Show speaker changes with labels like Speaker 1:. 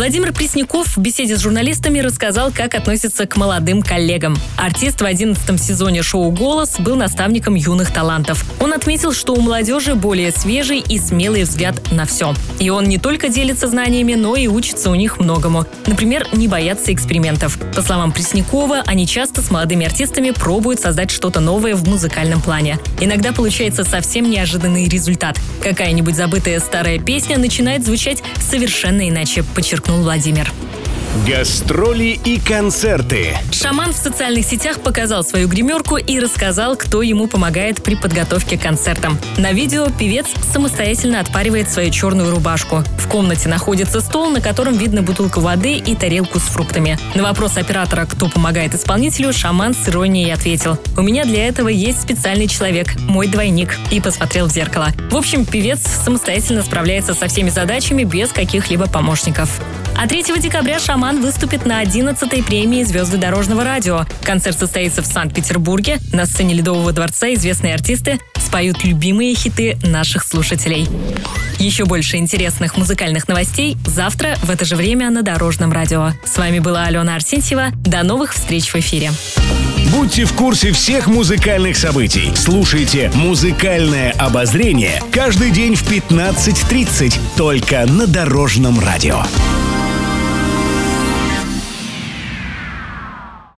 Speaker 1: Владимир Пресняков в беседе с журналистами рассказал, как относится к молодым коллегам. Артист в 11 сезоне шоу «Голос» был наставником юных талантов. Он отметил, что у молодежи более свежий и смелый взгляд на все. И он не только делится знаниями, но и учится у них многому. Например, не бояться экспериментов. По словам Преснякова, они часто с молодыми артистами пробуют создать что-то новое в музыкальном плане. Иногда получается совсем неожиданный результат. Какая-нибудь забытая старая песня начинает звучать совершенно иначе, подчеркнул подчеркнул Владимир.
Speaker 2: Гастроли и концерты.
Speaker 1: Шаман в социальных сетях показал свою гримерку и рассказал, кто ему помогает при подготовке к концертам. На видео певец самостоятельно отпаривает свою черную рубашку. В комнате находится стол, на котором видно бутылку воды и тарелку с фруктами. На вопрос оператора, кто помогает исполнителю, шаман с иронией ответил «У меня для этого есть специальный человек, мой двойник», и посмотрел в зеркало. В общем, певец самостоятельно справляется со всеми задачами без каких-либо помощников. А 3 декабря «Шаман» выступит на 11-й премии «Звезды дорожного радио». Концерт состоится в Санкт-Петербурге. На сцене Ледового дворца известные артисты споют любимые хиты наших слушателей. Еще больше интересных музыкальных новостей завтра в это же время на Дорожном радио. С вами была Алена Арсентьева. До новых встреч в эфире.
Speaker 2: Будьте в курсе всех музыкальных событий. Слушайте «Музыкальное обозрение» каждый день в 15.30 только на Дорожном радио.